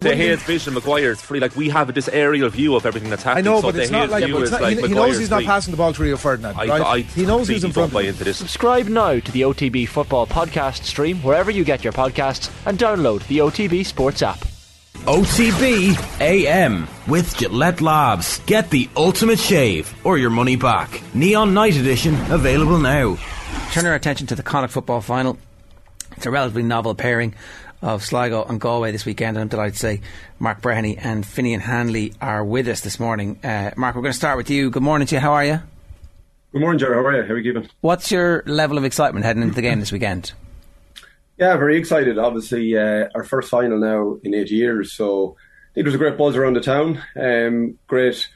The Hayes Vision, Maguire's free. Like we have this aerial view of everything that's happening. I know, so but the it's not like, view it's not, like he, he knows Maguire's he's not passing the ball to Rio Ferdinand, I, right? I he knows he's in front don't buy of him. into this. Subscribe now to the OTB Football Podcast stream wherever you get your podcasts and download the OTB Sports app. OTB AM with Gillette Labs. Get the ultimate shave or your money back. Neon Night Edition available now. Turn our attention to the Connacht football final. It's a relatively novel pairing of Sligo and Galway this weekend, and I'm delighted to say Mark Breheny and Finian Hanley are with us this morning. Uh, Mark, we're going to start with you. Good morning to you. How are you? Good morning, Jerry. How are you? How are you keeping? What's your level of excitement heading into the game this weekend? Yeah, very excited. Obviously, uh, our first final now in eight years, so I think there's a great buzz around the town. Um, great,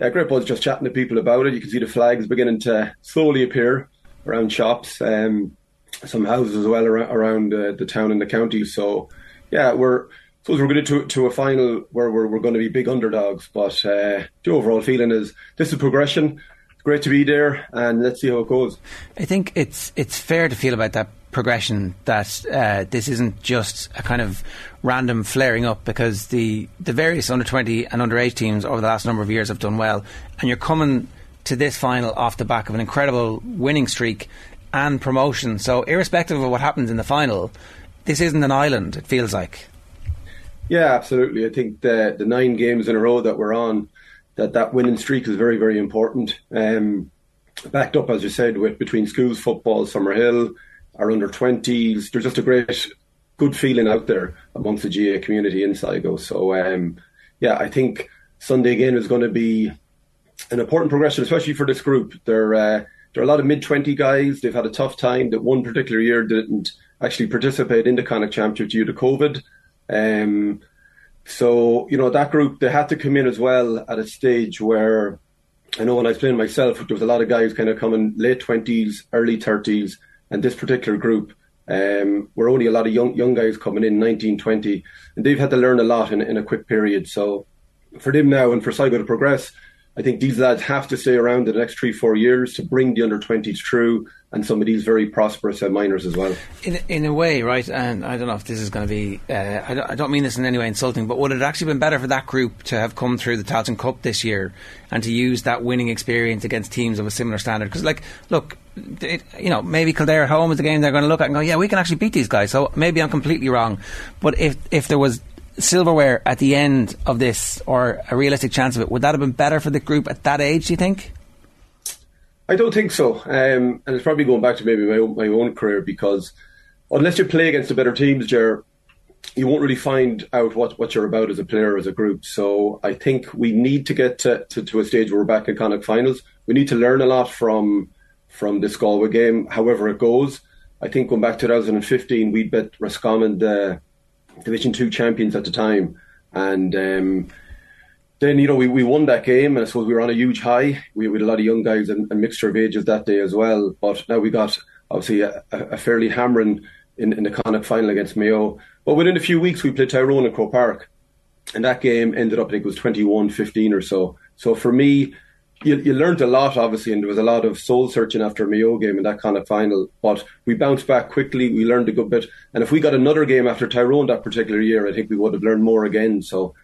yeah, great buzz just chatting to people about it. You can see the flags beginning to slowly appear around shops, um, some houses as well around, uh, the town and the county. So, yeah, we're. Suppose we're going to to a final where we're, we're going to be big underdogs, but uh, the overall feeling is this is progression. It's great to be there, and let's see how it goes. I think it's it's fair to feel about that progression that uh, this isn't just a kind of random flaring up because the the various under 20 and under 8 teams over the last number of years have done well and you're coming to this final off the back of an incredible winning streak and promotion so irrespective of what happens in the final this isn't an island it feels like Yeah, absolutely. I think the the nine games in a row that we're on, that that winning streak is very very important. Um, backed up as you said with between schools football, Summerhill, our under twenties. There's just a great good feeling out there amongst the GAA community in Sligo. So um, yeah, I think Sunday again is going to be an important progression, especially for this group. They're uh, there are a lot of mid twenty guys. They've had a tough time. That one particular year didn't actually participate in the Connacht Championship due to COVID. Um, so you know that group they had to come in as well at a stage where I know when I was playing myself, there was a lot of guys kind of coming late twenties, early thirties, and this particular group um, were only a lot of young young guys coming in, 19, 20, and they've had to learn a lot in, in a quick period. So for them now and for Sligo to progress, I think these lads have to stay around the next three, four years to bring the under 20s through and some of these very prosperous uh, minors as well. in in a way, right? And I don't know if this is going to be. Uh, I, don't, I don't mean this in any way insulting, but would it actually been better for that group to have come through the Tailteann Cup this year and to use that winning experience against teams of a similar standard? Because, like, look, it, you know, maybe Kildare at home is the game they're going to look at and go, yeah, we can actually beat these guys. So maybe I'm completely wrong, but if if there was silverware at the end of this or a realistic chance of it, would that have been better for the group at that age? Do you think? I don't think so, um, and it's probably going back to maybe my own, my own career because unless you play against the better teams, Jer, you won't really find out what, what you're about as a player as a group. So I think we need to get to, to, to a stage where we're back in Connacht finals. We need to learn a lot from from this Galway game, however it goes. I think going back to 2015, we bet Roscommon the Division Two champions at the time, and. Um, then you know we, we won that game and I suppose we were on a huge high. We, we had a lot of young guys and a mixture of ages that day as well. But now we got obviously a, a fairly hammering in, in the Connacht final against Mayo. But within a few weeks we played Tyrone in Crow Park, and that game ended up I think it was 21-15 or so. So for me, you, you learned a lot obviously, and there was a lot of soul searching after a Mayo game in that kind of final. But we bounced back quickly. We learned a good bit, and if we got another game after Tyrone that particular year, I think we would have learned more again. So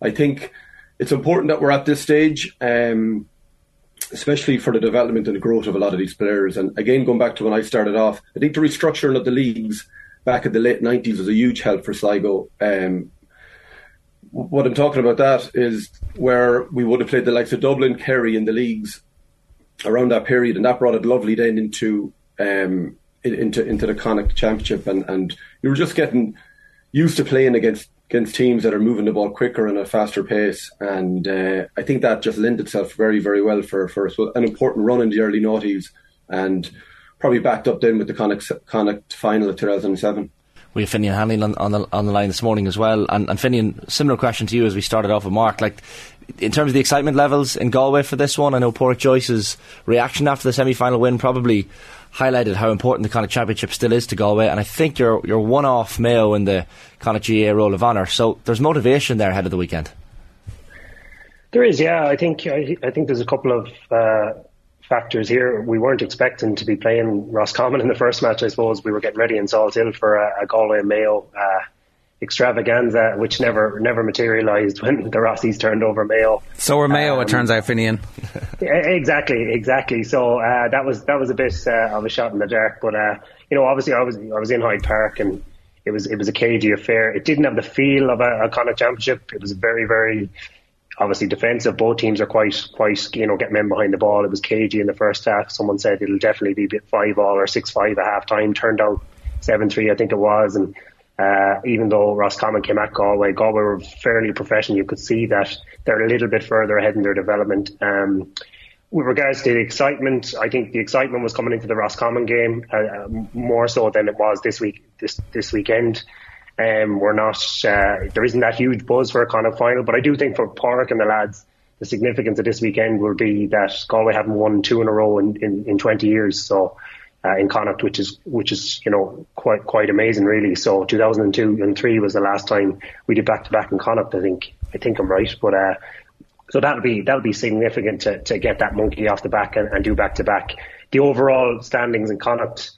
I think it's important that we're at this stage, um, especially for the development and the growth of a lot of these players. And again, going back to when I started off, I think the restructuring of the leagues back in the late 90s was a huge help for Sligo. Um, what I'm talking about that is where we would have played the likes of Dublin, Kerry in the leagues around that period, and that brought it lovely then into um, into into the Connacht Championship, and, and you were just getting used to playing against against teams that are moving the ball quicker and at a faster pace. And uh, I think that just lent itself very, very well for, for an important run in the early noughties and probably backed up then with the Connacht, Connacht final of 2007. We have Finian Hanley on, on, the, on the line this morning as well. And, and Finian, similar question to you as we started off with Mark. Like, in terms of the excitement levels in Galway for this one, I know Pádraic Joyce's reaction after the semi final win probably highlighted how important the Connacht Championship still is to Galway, and I think you're you're one off Mayo in the Connacht GAA Roll of Honour, so there's motivation there ahead of the weekend. There is, yeah. I think I, I think there's a couple of uh, factors here. We weren't expecting to be playing Roscommon in the first match. I suppose we were getting ready in Salthill for a, a Galway Mayo uh, extravaganza, which never never materialised when the Rossies turned over Mayo. So were Mayo, um, it turns out, Finian. exactly, exactly. So uh, that was that was a bit uh, of a shot in the dark. But uh, you know, obviously, I was I was in Hyde Park and it was it was a cagey affair. It didn't have the feel of a, a of championship. It was very very obviously defensive. Both teams are quite quite you know getting men behind the ball. It was cagey in the first half. Someone said it'll definitely be five all or six five at half time. Turned out seven three, I think it was, and uh, even though Roscommon came at Galway, Galway were fairly professional. You could see that they're a little bit further ahead in their development. Um, with regards to the excitement, I think the excitement was coming into the Roscommon game uh, uh, more so than it was this week this this weekend. Um, we're not uh, there isn't that huge buzz for a of final, but I do think for Pádraic and the lads, the significance of this weekend will be that Galway haven't won two in a row in, in, in 20 years. So uh, in Connacht, which is which is you know quite quite amazing, really. So 2002 and three was the last time we did back to back in Connacht. I think I think I'm right, but uh, so that'll be that'll be significant to, to get that monkey off the back and, and do back to back. The overall standings in Connacht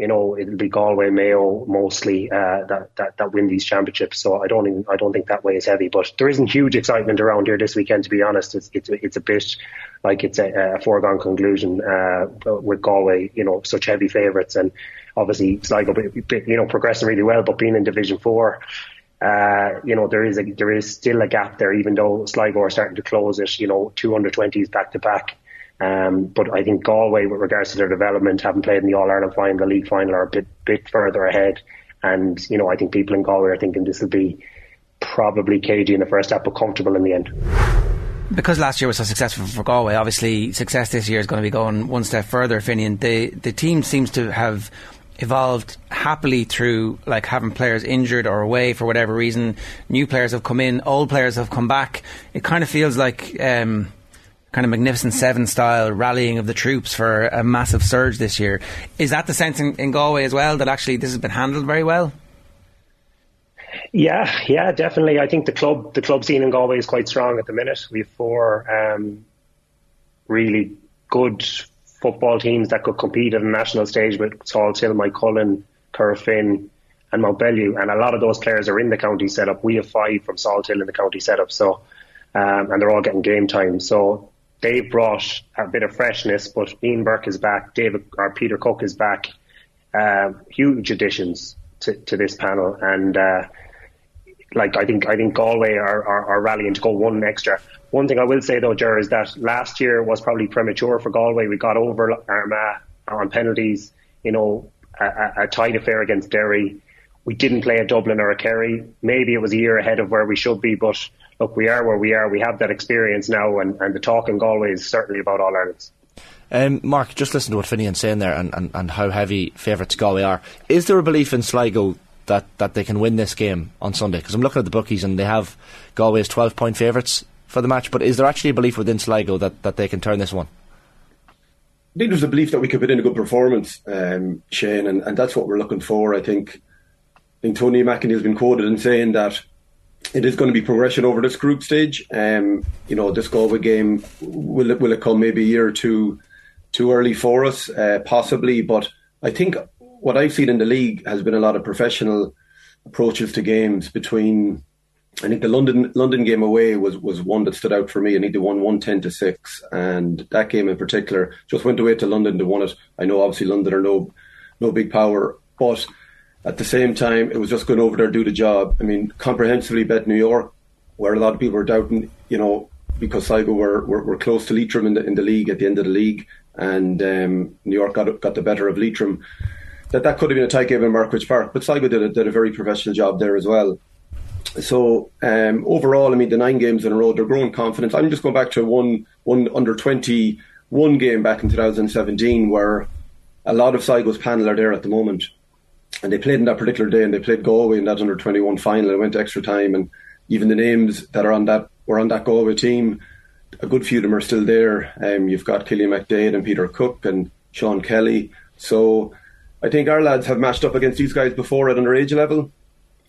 you know, it'll be Galway, Mayo mostly uh, that, that that win these championships. So I don't even, I don't think that way is heavy. But there isn't huge excitement around here this weekend. To be honest, it's it's it's a bit like it's a, a foregone conclusion uh, with Galway. You know, such heavy favourites, and obviously Sligo, you know, progressing really well, but being in Division Four. Uh, you know, there is a, there is still a gap there, even though Sligo are starting to close it, you know, two under 20s back to back. Um, but I think Galway, with regards to their development, having played in the All Ireland final, the league final, are a bit bit further ahead. And you know, I think people in Galway are thinking this will be probably cagey in the first half, but comfortable in the end. Because last year was so successful for Galway, obviously success this year is going to be going one step further. Finian, the the team seems to have evolved happily through like having players injured or away for whatever reason. New players have come in, old players have come back. It kind of feels like. Um, kind of magnificent seven style rallying of the troops for a massive surge this year. Is that the sense in, in Galway as well that actually this has been handled very well? Yeah, yeah, definitely. I think the club the club scene in Galway is quite strong at the minute. We have four um, really good football teams that could compete at a national stage with Salthill, Moycullen, Corofin, and Mountbellew, and a lot of those players are in the county setup. We have five from Salthill in the county setup, so um, and they're all getting game time. So they've brought a bit of freshness, but Ian Burke is back, David or Peter Cooke is back. Uh, huge additions to, to this panel, and uh, like I think I think Galway are, are, are, rallying to go one extra. One thing I will say though, Ger, is that last year was probably premature for Galway. We got over Armagh on penalties. You know, a, a tight affair against Derry. We didn't play a Dublin or a Kerry. Maybe it was a year ahead of where we should be, but look, we are where we are. We have that experience now, and, and the talk in Galway is certainly about All Irelands. Um, Mark, just listen to what Finian's saying there and, and, and how heavy favourites Galway are. Is there a belief in Sligo that, that they can win this game on Sunday? Because I'm looking at the bookies and they have Galway as 12 point favourites for the match, but is there actually a belief within Sligo that, that they can turn this one? I think there's a belief that we could put in a good performance, um, Shane, and, and that's what we're looking for. I think I think Tony McEntee has been quoted in saying that it is going to be progression over this group stage. Um, you know, this Galway game will it will it come maybe a year or two too early for us, uh, possibly. But I think what I've seen in the league has been a lot of professional approaches to games between. I think the London London game away was, was one that stood out for me. I think they won one ten to six, and that game in particular just went away to London to win it. I know obviously London are no no big power, but at the same time, it was just going over there do the job. I mean, comprehensively bet New York, where a lot of people were doubting, you know, because Sligo were, were, were close to Leitrim in the, in the league at the end of the league, and um, New York got got the better of Leitrim. That that could have been a tight game in Markievicz Park, but Sligo did a, did a very professional job there as well. So um, overall, I mean, the nine games in a row, they're growing confidence. I'm just going back to one one under twenty one game back in 2017, where a lot of Sligo's panel are there at the moment and they played in that particular day, and they played Galway in that under twenty one final. It went to extra time, and even the names that are on that were on that Galway team. A good few of them are still there. Um, you've got Cillian McDaid and Peter Cooke and Sean Kelly. So I think our lads have matched up against these guys before at underage level.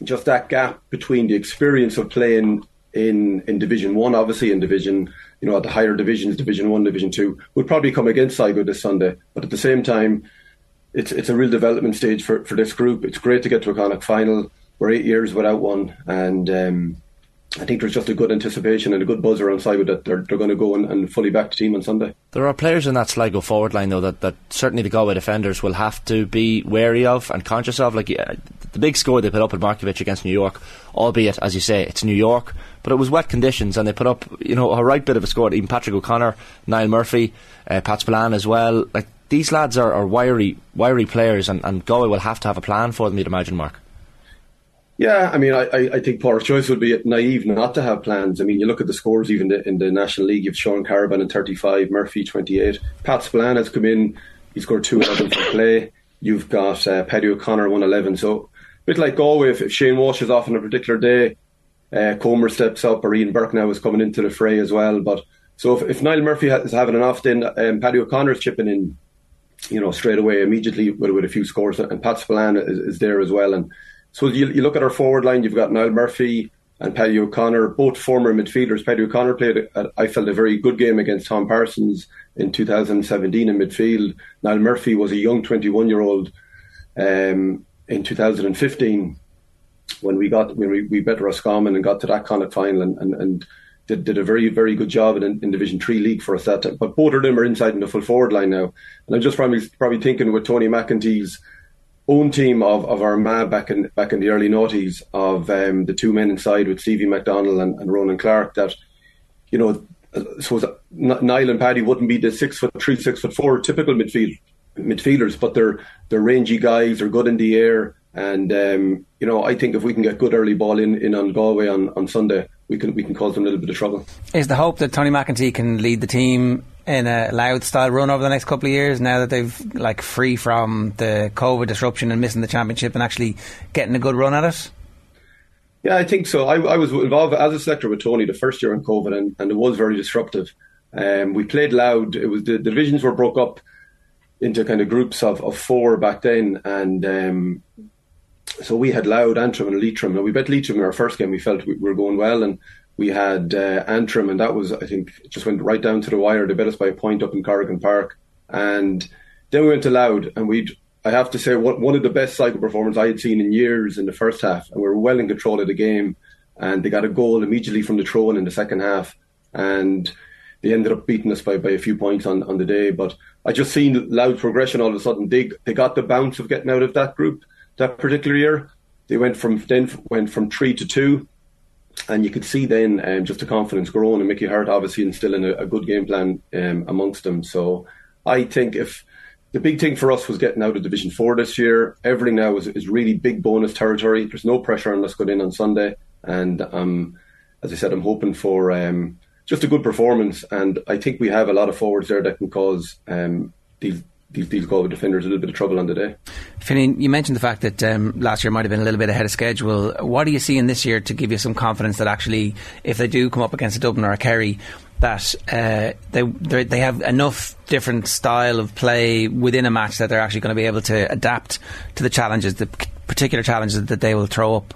Just that gap between the experience of playing in in Division One, obviously in Division, you know, at the higher divisions, Division One, Division Two, would probably come against Sligo this Sunday. But at the same time, it's it's a real development stage for, for this group. It's great to get to a Connacht final. we're eight years without one, and um, I think there's just a good anticipation and a good buzz around Sligo that they're, they're going to go and, and, fully back the team on Sunday. There are players in that Sligo forward line, though, that, that certainly the Galway defenders will have to be wary of and conscious of. Like the big score they put up at Markievicz against New York, albeit, as you say, it's New York, but it was wet conditions and they put up, you know, a right bit of a score. Even Patrick O'Connor, Niall Murphy, uh, Pat Spillane as well. Like these lads are, are wiry, wiry players, and, and Galway will have to have a plan for them. You'd imagine, Mark. Yeah, I mean, I, I think Pádraic Joyce would be naive not to have plans. I mean, you look at the scores even in the National League. You've Sean Carrabine in 35, Murphy 28. Pat Spillane has come in, he scored two 11 for play. You've got uh, Paddy O'Connor 111. So, a bit like Galway, if, if Shane Walsh is off on a particular day, uh, Comer steps up, or Ian Burke now is coming into the fray as well. But so if, if Niall Murphy is having an off day, um, Paddy O'Connor's chipping in, you know, straight away, immediately with, with a few scores, and Pat Spillane is, is there as well. And so you, you look at our forward line, you've got Niall Murphy and Paddy O'Connor, both former midfielders. Paddy O'Connor played, I felt, a very good game against Tom Parsons in 2017 in midfield. Niall Murphy was a young 21 year old um, in 2015 when we got when we, we bet Roscommon and got to that Connacht final and, and, and did, did a very very good job in, in Division Three league for us that time. But both of them are inside in the full forward line now, and I'm just probably probably thinking with Tony McEntee's own team of, of Armagh back in back in the early noughties of um, the two men inside with Stevie McDonnell and, and Ronan Clarke that you know so Niall and Paddy wouldn't be the six foot three six foot four typical midfield midfielders but they're they're rangy guys they're good in the air and um, you know I think if we can get good early ball in, in on Galway on, on Sunday we can we can cause them a little bit of trouble. Is the hope that Tony McEntee can lead the team in a Louth style run over the next couple of years now that they've like free from the COVID disruption and missing the championship and actually getting a good run at it? Yeah, I think so. I, I was involved as a selector with Tony the first year in COVID, and, and it was very disruptive. Um, we played Louth. It was the, the, divisions were broke up into kind of groups of, of four back then, and um, so we had Louth, Antrim, and Leitrim. And we bet Leitrim in our first game. We felt we were going well, and we had uh, Antrim, and that was, I think, just went right down to the wire. They bet us by a point up in Corrigan Park. And then we went to Louth, and we'd, I have to say, one of the best cycle performances I had seen in years in the first half. And we were well in control of the game. And they got a goal immediately from the throw in the second half. And they ended up beating us by, by a few points on, on the day. But I just seen Louth progression all of a sudden. They, they got the bounce of getting out of that group that particular year. They went from then went from three to two and you could see then um, just the confidence growing and Mickey Harte obviously instilling a, a good game plan um, amongst them. So I think if the big thing for us was getting out of Division Four this year, everything now is, is really big bonus territory. There's no pressure on us going in on Sunday, and um, as I said, I'm hoping for um, just a good performance. And I think we have a lot of forwards there that can cause um, these these, these Galway defenders a little bit of trouble on the day. Finney, you mentioned the fact that um, last year might have been a little bit ahead of schedule. What do you see in this year to give you some confidence that actually, if they do come up against a Dublin or a Kerry, that uh, they they have enough different style of play within a match that they're actually going to be able to adapt to the challenges, the particular challenges that they will throw up.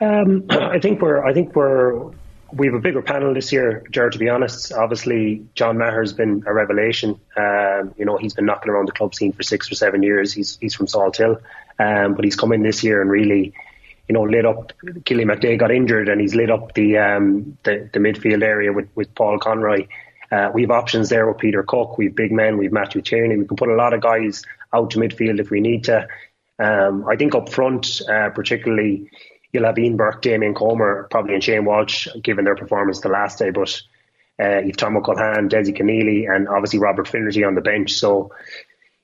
Um, I think we're I think we're we have a bigger panel this year, Jared, to be honest. Obviously, John Maher's been a revelation. Um, you know, he's been knocking around the club scene for six or seven years. He's he's from Salthill, um, but he's come in this year and really, you know, lit up. Cillian McDaid got injured and he's lit up the um, the, the midfield area with, with Paul Conroy. Uh, we have options there with Peter Cooke. We have big men. We have Matthew Tierney. We can put a lot of guys out to midfield if we need to. Um, I think up front, uh, particularly you'll have Ian Burke, Damien Comer, probably and Shane Walsh, given their performance the last day. But uh, you've Tomo Culhane, Dessie Conneely, and obviously Robert Finnerty on the bench. So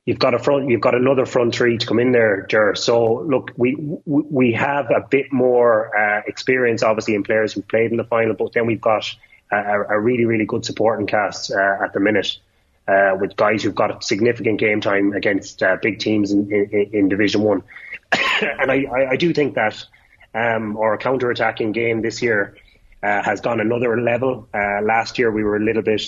you've got a front, you've got another front three to come in there, Ger. So look, we we have a bit more uh, experience, obviously, in players who've played in the final, but then we've got a, a really, really good supporting cast uh, at the minute. Uh, with guys who've got significant game time against uh, big teams in, in, in Division One, and I, I, I do think that um, our counter-attacking game this year uh, has gone another level. Uh, last year we were a little bit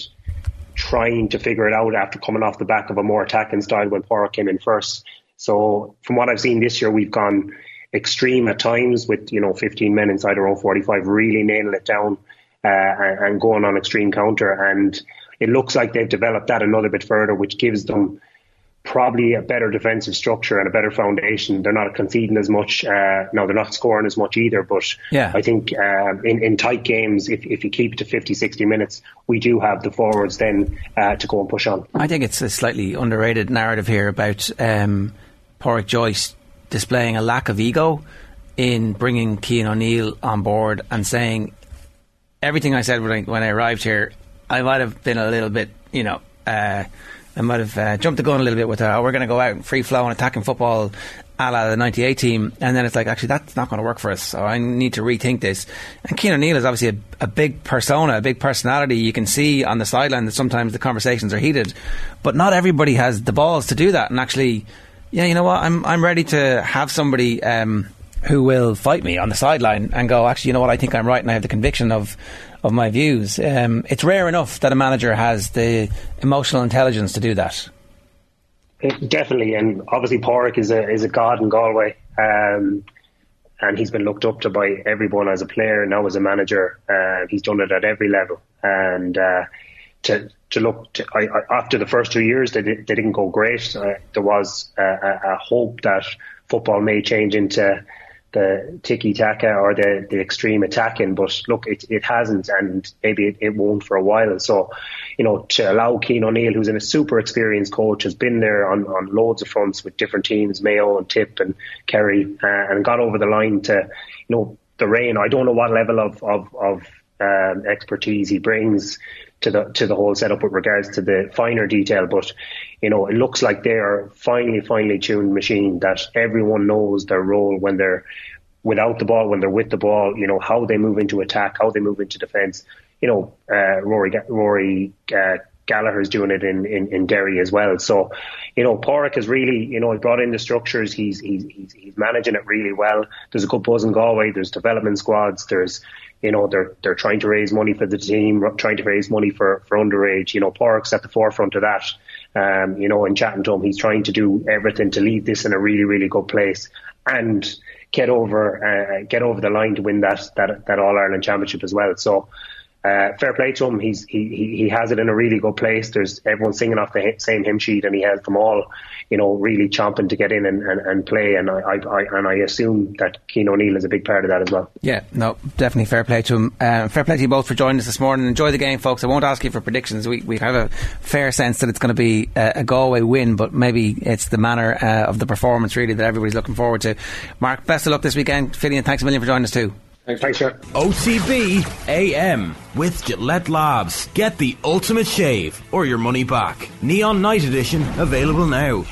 trying to figure it out after coming off the back of a more attacking style when Pádraic came in first. So from what I've seen this year, we've gone extreme at times with you know 15 men inside our own 45, really nailing it down uh, and going on extreme counter. And it looks like they've developed that another bit further, which gives them probably a better defensive structure and a better foundation. They're not conceding as much. Uh, no, they're not scoring as much either. But yeah. I think um, in, in tight games, if, if you keep it to 50, 60 minutes, we do have the forwards then uh, to go and push on. I think it's a slightly underrated narrative here about um, Pádraic Joyce displaying a lack of ego in bringing Cian O'Neill on board and saying everything I said when I, when I arrived here. I might have been a little bit, you know, uh, I might have uh, jumped the gun a little bit with, uh, oh, we're going to go out and free flow and attacking football a la the 98 team. And then it's like, actually, that's not going to work for us. So I need to rethink this. And Cian O'Neill is obviously a, a big persona, a big personality. You can see on the sideline that sometimes the conversations are heated. But not everybody has the balls to do that and actually, yeah, you know what? I'm, I'm ready to have somebody. Um, who will fight me on the sideline and go, actually, you know what, I think I'm right and I have the conviction of of my views. Um, it's rare enough that a manager has the emotional intelligence to do that. It, definitely, and obviously Pádraic is a is a god in Galway, um, and he's been looked up to by everyone as a player and now as a manager. Uh, he's done it at every level, and uh, to to look to, I, I, after the first two years, they, they didn't go great. Uh, there was a, a, hope that football may change into the tiki taka or the, the extreme attacking, but look, it, it hasn't and maybe it, it won't for a while. So, you know, to allow Cian O'Neill, who's in a super experienced coach, has been there on, on loads of fronts with different teams, Mayo and Tip and Kerry, uh, and got over the line to, you know, the rain. I don't know what level of, of, of um, expertise he brings to the to the whole setup with regards to the finer detail. But you know, it looks like they are finely finely tuned machine that everyone knows their role when they're without the ball, when they're with the ball. You know how they move into attack, how they move into defence. You know, uh, Rory Rory uh, Gallagher's doing it in, in, in Derry as well. So, you know, Pádraic has really, you know, brought in the structures. He's, he's, he's, managing it really well. There's a good buzz in Galway. There's development squads. There's, you know, they're, they're trying to raise money for the team, trying to raise money for, for underage. You know, Pádraic's at the forefront of that. Um, you know, in chatting to him, he's trying to do everything to leave this in a really, really good place and get over, uh, get over the line to win that, that, that All Ireland championship as well. So, uh, fair play to him. He's he, he he has it in a really good place. There's everyone singing off the same hymn sheet, and he has them all, you know, really chomping to get in and, and, and play. And I, I, and I assume that Cian O'Neill is a big part of that as well. Yeah, no, definitely fair play to him. Uh, fair play to you both for joining us this morning. Enjoy the game, folks. I won't ask you for predictions. We we have a fair sense that it's going to be a, a Galway win, but maybe it's the manner uh, of the performance really that everybody's looking forward to. Mark, best of luck this weekend. Finian, thanks a million for joining us too. Thanks, thanks. OTB AM with Gillette Labs. Get the ultimate shave or your money back. Neon Night Edition available now.